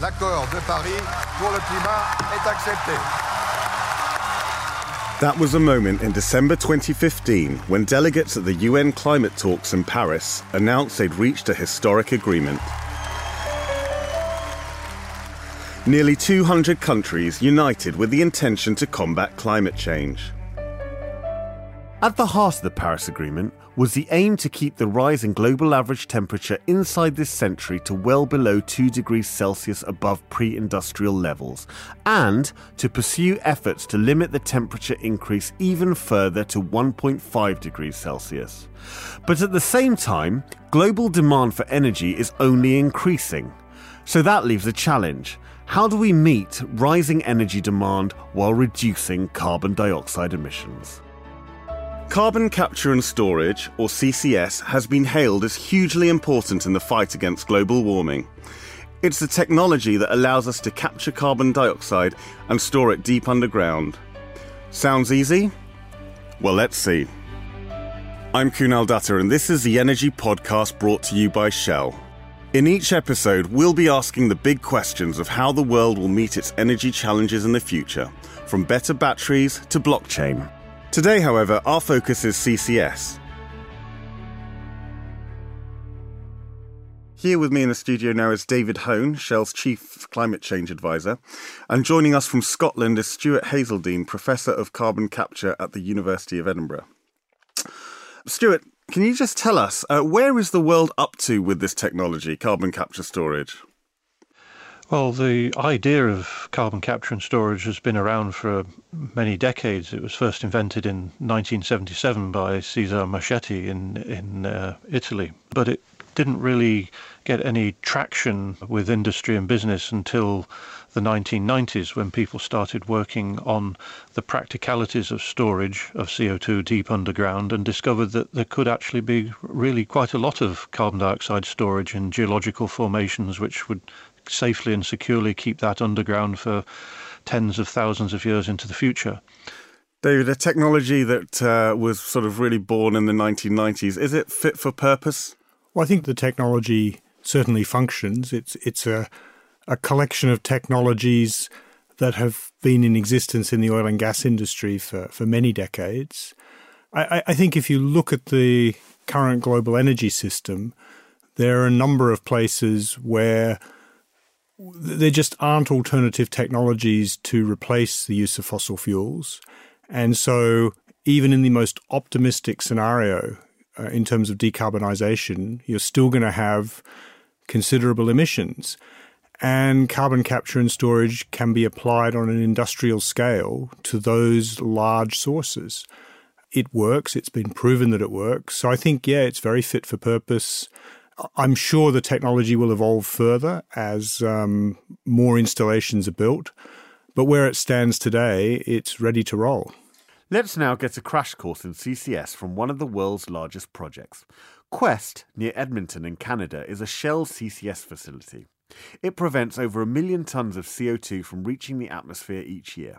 L'accord de Paris pour le climat est accepté. That was a moment in December 2015 when delegates at the UN climate talks in Paris announced they'd reached a historic agreement. Nearly 200 countries united with the intention to combat climate change. At the heart of the Paris Agreement was the aim to keep the rise in global average temperature inside this century to well below 2 degrees Celsius above pre industrial levels, and to pursue efforts to limit the temperature increase even further to 1.5 degrees Celsius. But at the same time, global demand for energy is only increasing. So that leaves a challenge. How do we meet rising energy demand while reducing carbon dioxide emissions? Carbon capture and storage, or CCS, has been hailed as hugely important in the fight against global warming. It's the technology that allows us to capture carbon dioxide and store it deep underground. Sounds easy? Well, let's see. I'm Kunal Dutta, and this is the Energy Podcast brought to you by Shell. In each episode, we'll be asking the big questions of how the world will meet its energy challenges in the future, from better batteries to blockchain. Today, however, our focus is CCS. Here with me in the studio now is David Hone, Shell's Chief Climate Change Advisor. And joining us from Scotland is Stuart Haszeldine, Professor of Carbon Capture at the University of Edinburgh. Stuart, can you just tell us uh, where is the world up to with this technology, carbon capture storage? Well, the idea of carbon capture and storage has been around for many decades. It was first invented in 1977 by Cesare Marchetti in in uh, Italy, but it didn't really get any traction with industry and business until the 1990s when people started working on the practicalities of storage of CO2 deep underground and discovered that there could actually be really quite a lot of carbon dioxide storage in geological formations which would safely and securely keep that underground for tens of thousands of years into the future. David, a technology that uh, was sort of really born in the 1990s, is it fit for purpose? Well, I think the technology certainly functions. It's it's a a collection of technologies that have been in existence in the oil and gas industry for, for many decades. I, I think if you look at the current global energy system, there are a number of places where there just aren't alternative technologies to replace the use of fossil fuels. And so, even in the most optimistic scenario, uh, in terms of decarbonisation, you're still going to have considerable emissions. And carbon capture and storage can be applied on an industrial scale to those large sources. It works, it's been proven that it works. So I think, yeah, it's very fit for purpose. I'm sure the technology will evolve further as um, more installations are built. But where it stands today, it's ready to roll. Let's now get a crash course in CCS from one of the world's largest projects. Quest, near Edmonton in Canada, is a Shell CCS facility. It prevents over a million tonnes of CO2 from reaching the atmosphere each year.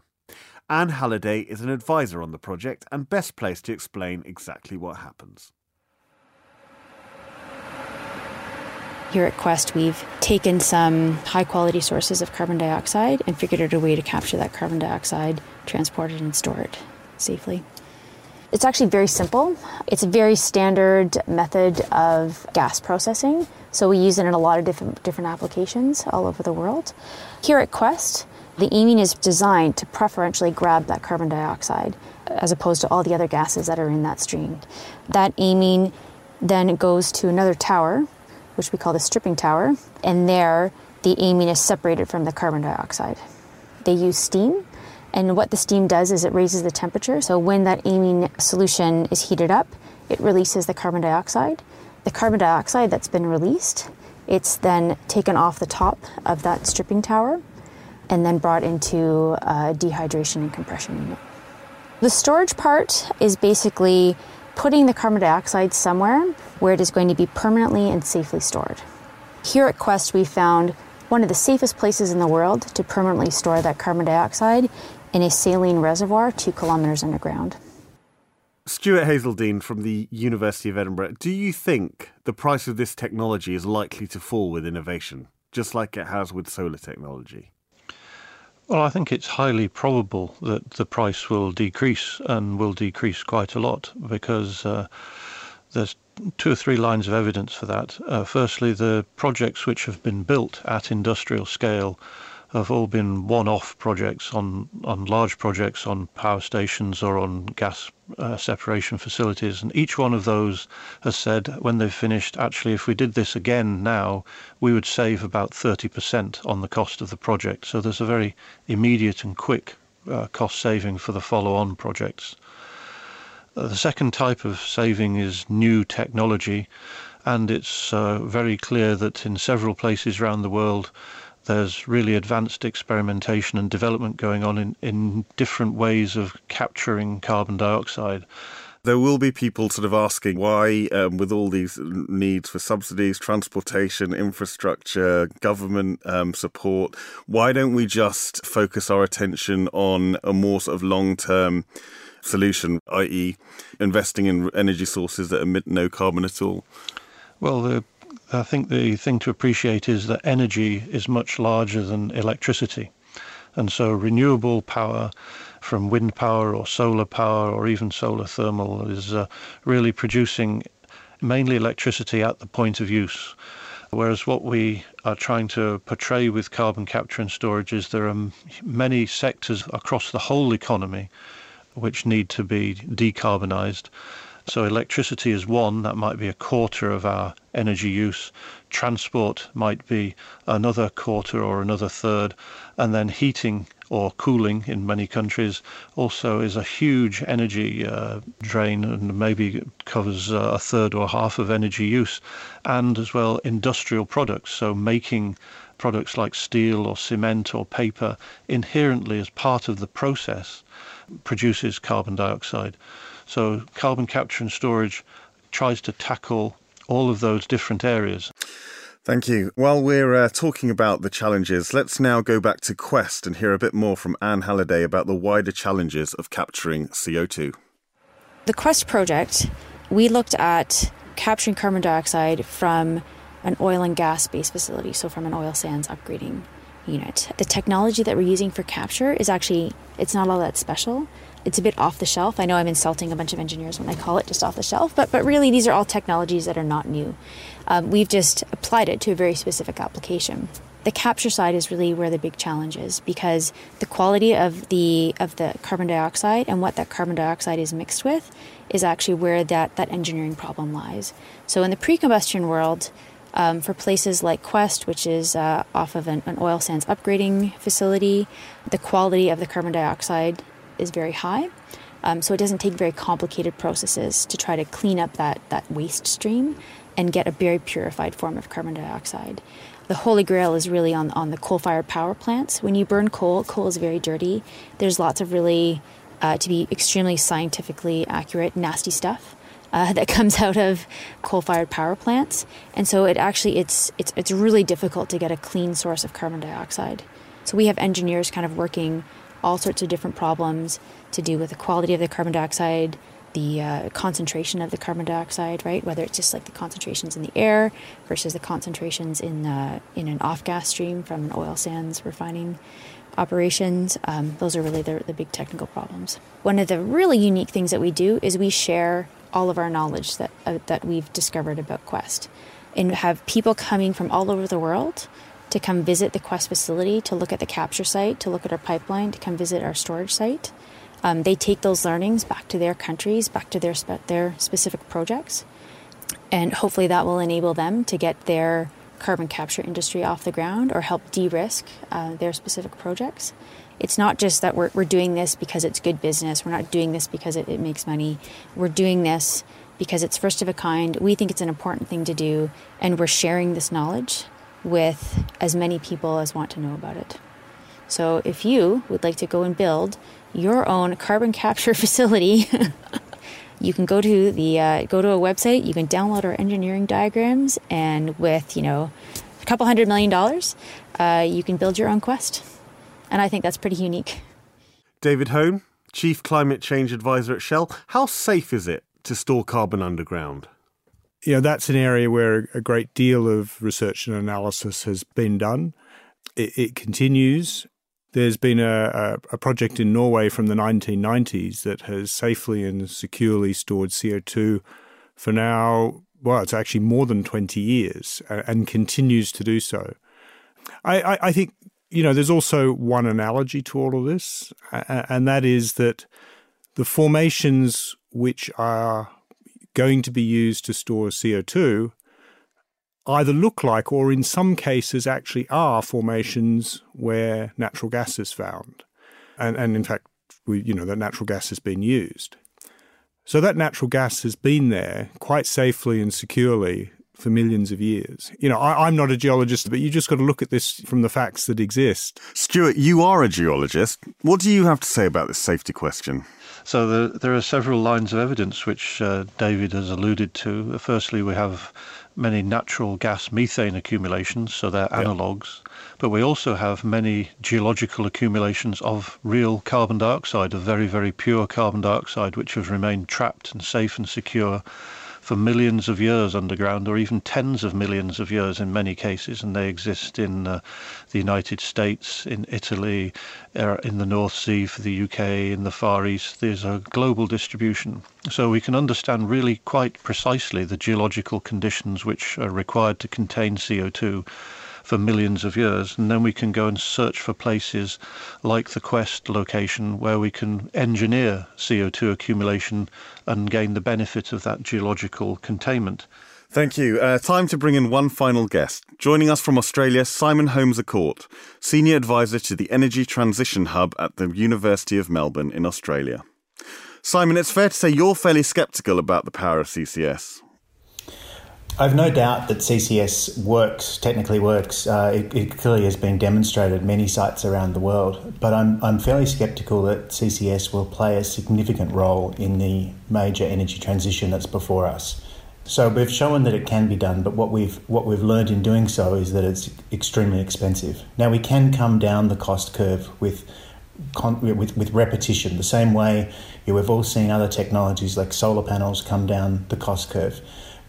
Anne Halladay is an advisor on the project and best placed to explain exactly what happens. Here at Quest, we've taken some high quality sources of carbon dioxide and figured out a way to capture that carbon dioxide, transport it, and store it safely. It's actually very simple. It's a very standard method of gas processing. So we use it in a lot of different different applications all over the world. Here at Quest, the amine is designed to preferentially grab that carbon dioxide as opposed to all the other gases that are in that stream. That amine then goes to another tower which we call the stripping tower, and there the amine is separated from the carbon dioxide. They use steam, and what the steam does is it raises the temperature. So when that amine solution is heated up, it releases the carbon dioxide. The carbon dioxide that's been released, it's then taken off the top of that stripping tower and then brought into a dehydration and compression unit. The storage part is basically putting the carbon dioxide somewhere where it is going to be permanently and safely stored. Here at Quest, we found one of the safest places in the world to permanently store that carbon dioxide in a saline reservoir two kilometres underground. Stuart Haszeldine from the University of Edinburgh, do you think the price of this technology is likely to fall with innovation? just like it has with solar technology? Well, I think it's highly probable that the price will decrease and will decrease quite a lot because uh, there's two or three lines of evidence for that. Uh, firstly, the projects which have been built at industrial scale have all been one-off projects on large projects on power stations or on gas uh, separation facilities, and each one of those has said when they've finished, actually, if we did this again now, we would save about 30% on the cost of the project. So there's a very immediate and quick uh, cost saving for the follow-on projects. Uh, the second type of saving is new technology, and it's very clear that in several places around the world there's really advanced experimentation and development going on in, in different ways of capturing carbon dioxide. There will be people sort of asking why, um, with all these needs for subsidies, transportation, infrastructure, government um, support, why don't we just focus our attention on a more sort of long term solution, i.e., investing in energy sources that emit no carbon at all? Well, the I think the thing to appreciate is that energy is much larger than electricity. And so renewable power from wind power or solar power or even solar thermal is uh, really producing mainly electricity at the point of use. Whereas what we are trying to portray with carbon capture and storage is there are many sectors across the whole economy which need to be decarbonized. So electricity is one, that might be a quarter of our energy use. Transport might be another quarter or another third. And then heating or cooling in many countries also is a huge energy uh, drain and maybe covers uh, a third or half of energy use. And as well, industrial products, so making products like steel or cement or paper inherently as part of the process produces carbon dioxide. So carbon capture and storage tries to tackle all of those different areas. Thank you. While we're uh, talking about the challenges, let's now go back to Quest and hear a bit more from Anne Halladay about the wider challenges of capturing CO2. The Quest project, we looked at capturing carbon dioxide from an oil and gas based facility, so from an oil sands upgrading unit. The technology that we're using for capture is actually it's not all that special it's a bit off the shelf. I know I'm insulting a bunch of engineers when I call it just off the shelf, but but really these are all technologies that are not new. Um, we've just applied it to a very specific application. The capture side is really where the big challenge is because the quality of the of the carbon dioxide and what that carbon dioxide is mixed with is actually where that that engineering problem lies. So in the pre-combustion world. Um, for places like Quest, which is uh, off of an, an oil sands upgrading facility, the quality of the carbon dioxide is very high. Um, so it doesn't take very complicated processes to try to clean up that, that waste stream and get a very purified form of carbon dioxide. The holy grail is really on, on the coal fired power plants. When you burn coal, coal is very dirty. There's lots of really, uh, to be extremely scientifically accurate, nasty stuff. Uh, that comes out of coal-fired power plants, and so it actually it's it's it's really difficult to get a clean source of carbon dioxide. So we have engineers kind of working all sorts of different problems to do with the quality of the carbon dioxide, the uh, concentration of the carbon dioxide, right? Whether it's just like the concentrations in the air versus the concentrations in uh, in an off gas stream from an oil sands refining operations. Um, those are really the, the big technical problems. One of the really unique things that we do is we share all of our knowledge that uh, that we've discovered about Quest, and have people coming from all over the world to come visit the Quest facility, to look at the capture site, to look at our pipeline, to come visit our storage site. Um, they take those learnings back to their countries, back to their spe- their specific projects, and hopefully that will enable them to get their carbon capture industry off the ground or help de-risk uh, their specific projects. It's not just that we're, we're doing this because it's good business. We're not doing this because it, it makes money. We're doing this because it's first of a kind. We think it's an important thing to do, and we're sharing this knowledge with as many people as want to know about it. So if you would like to go and build your own carbon capture facility, you can go to the uh, go to a website. You can download our engineering diagrams, and with you know a couple hundred million dollars, uh, you can build your own quest. And I think that's pretty unique. David Hone Chief Climate Change Advisor at Shell. How safe is it to store carbon underground? you know, that's an area where a great deal of research and analysis has been done. It, it continues. There's been a, a, project in Norway from the 1990s that has safely and securely stored CO2 for now, well, it's actually more than 20 years and continues to do so. I, I, I think, you know, there's also one analogy to all of this, and that is that the formations which are going to be used to store CO2 either look like or in some cases actually are formations where natural gas is found. And, and in fact, we, you know, that natural gas has been used. So that natural gas has been there quite safely and securely for millions of years. You know, I, am not a geologist, but you just got to look at this from the facts that exist. Stuart, you are a geologist. What do you have to say about this safety question? So the, there are several lines of evidence which uh, David has alluded to. Firstly, we have many natural gas methane accumulations, so they're analogues. But we also have many geological accumulations of real carbon dioxide, of very, very pure carbon dioxide, which have remained trapped and safe and secure for millions of years underground, or even tens of millions of years in many cases, and they exist in uh, the United States, in Italy, uh, in the North Sea for the UK, in the Far East. There's a global distribution. So we can understand really quite precisely the geological conditions which are required to contain CO2 for millions of years. And then we can go and search for places like the Quest location where we can engineer CO2 accumulation and gain the benefit of that geological containment. Thank you. Uh, time to bring in one final guest. Joining us from Australia, Simon Holmes à Court, Senior Advisor to the Energy Transition Hub at the University of Melbourne in Australia. Simon, it's fair to say you're fairly sceptical about the power of CCS. I've no doubt that CCS works, technically works. Uh, it, it, clearly has been demonstrated many sites around the world. But I'm, I'm fairly sceptical that CCS will play a significant role in the major energy transition that's before us. So we've shown that it can be done, but what we've what we've learned in doing so is that it's extremely expensive. Now we can come down the cost curve with with, with repetition, the same way you know, we've all seen other technologies like solar panels come down the cost curve.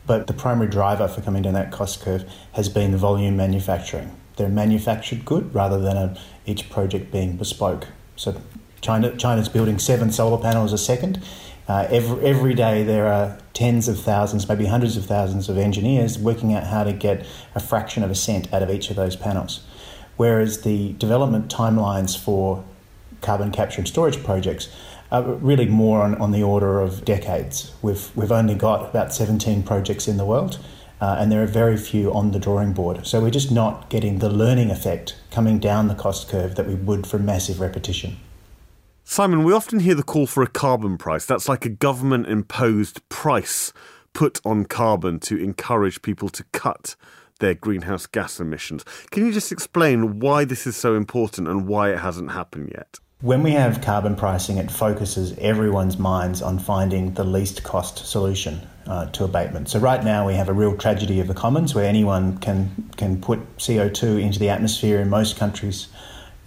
But the primary driver for coming down that cost curve has been the volume manufacturing. They're manufactured good rather than a, each project being bespoke. So China, China's building seven solar panels a second. Uh, every, every day there are tens of thousands, maybe hundreds of thousands of engineers working out how to get a fraction of a cent out of each of those panels. Whereas the development timelines for carbon capture and storage projects uh, really more on, on the order of decades. We've, we've only got about 17 projects in the world. Uh, and there are very few on the drawing board. So we're just not getting the learning effect coming down the cost curve that we would from massive repetition. Simon, we often hear the call for a carbon price. That's like a government imposed price put on carbon to encourage people to cut their greenhouse gas emissions. Can you just explain why this is so important and why it hasn't happened yet? When we have carbon pricing, it focuses everyone's minds on finding the least cost solution uh, to abatement. So right now we have a real tragedy of the commons where anyone can can put CO2 into the atmosphere in most countries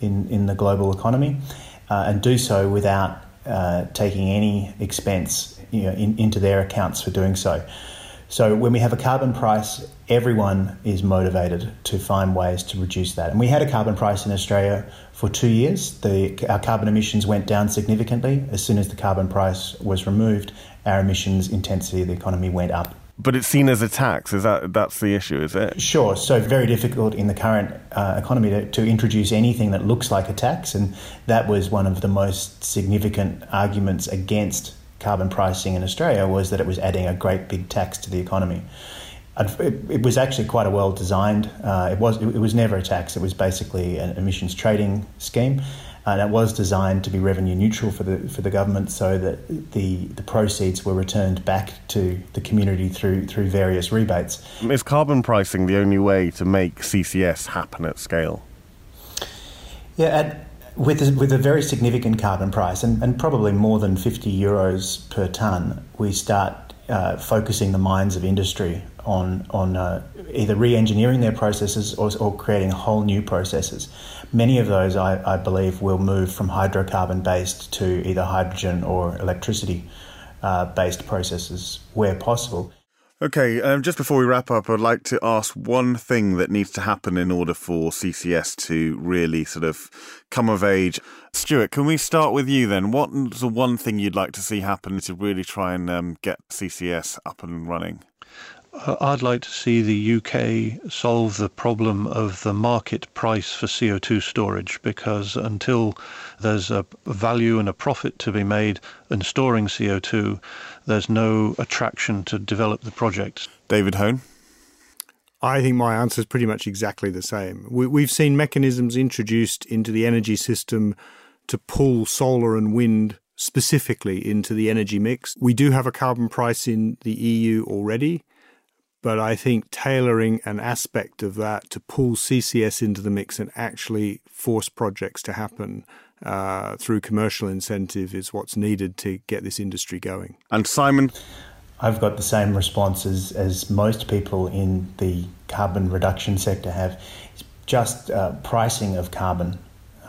in, in the global economy uh, and do so without uh, taking any expense you know, in, into their accounts for doing so. So when we have a carbon price, everyone is motivated to find ways to reduce that. And we had a carbon price in Australia for two years. The, our carbon emissions went down significantly. As soon as the carbon price was removed, our emissions intensity of the economy went up. But it's seen as a tax. Is that that's the issue? Is it? Sure. So very difficult in the current uh, economy to, to introduce anything that looks like a tax, and that was one of the most significant arguments against carbon pricing in Australia was that it was adding a great big tax to the economy. It, was actually quite a well designed. Uh, it was it was never a tax. It was basically an emissions trading scheme, and it was designed to be revenue neutral for the for the government, so that the the proceeds were returned back to the community through through various rebates. Is carbon pricing the only way to make CCS happen at scale? Yeah, at, with a, with a very significant carbon price and, and probably more than 50 euros per tonne, we start uh, focusing the minds of industry on on uh, either re-engineering their processes or, or, creating whole new processes. Many of those, I, I believe, will move from hydrocarbon based to either hydrogen or electricity uh, based processes where possible. Okay, um, just before we wrap up, I'd like to ask one thing that needs to happen in order for CCS to really sort of come of age. Stuart, can we start with you then? What's the one thing you'd like to see happen to really try and um, get CCS up and running? Uh, I'd like to see the UK solve the problem of the market price for CO2 storage because until there's a value and a profit to be made in storing CO2, there's no attraction to develop the projects. David Hone? I think my answer is pretty much exactly the same. We, have seen mechanisms introduced into the energy system to pull solar and wind specifically into the energy mix. We do have a carbon price in the EU already. But I think tailoring an aspect of that to pull CCS into the mix and actually force projects to happen uh, through commercial incentive is what's needed to get this industry going. And Simon? I've got the same responses as most people in the carbon reduction sector have. It's just uh, pricing of carbon.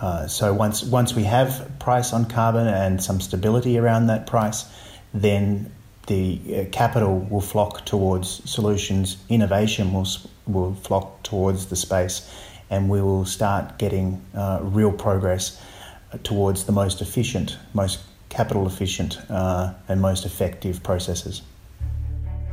Uh, so once once we have price on carbon and some stability around that price, then the uh, capital will flock towards solutions, innovation will, will flock towards the space, and we will start getting uh, real progress towards the most efficient, most capital efficient, uh, and most effective processes.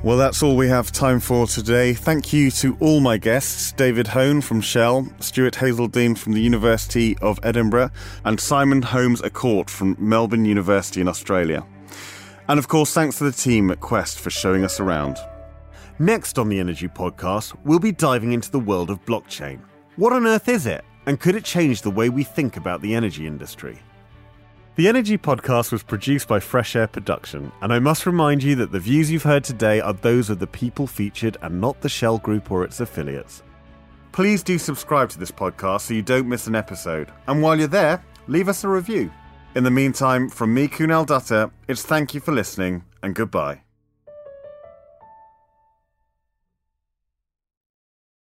Well, that's all we have time for today. Thank you to all my guests David Hone from Shell, Stuart Haszeldine from the University of Edinburgh, and Simon Holmes à Court from Melbourne University in Australia. And of course, thanks to the team at Quest for showing us around. Next on the Energy Podcast, we'll be diving into the world of blockchain. What on earth is it? And could it change the way we think about the energy industry? The Energy Podcast was produced by Fresh Air Production, and I must remind you that the views you've heard today are those of the people featured and not the Shell Group or its affiliates. Please do subscribe to this podcast so you don't miss an episode. And while you're there, leave us a review. In the meantime, from me, Kunal Dutta, it's thank you for listening and goodbye.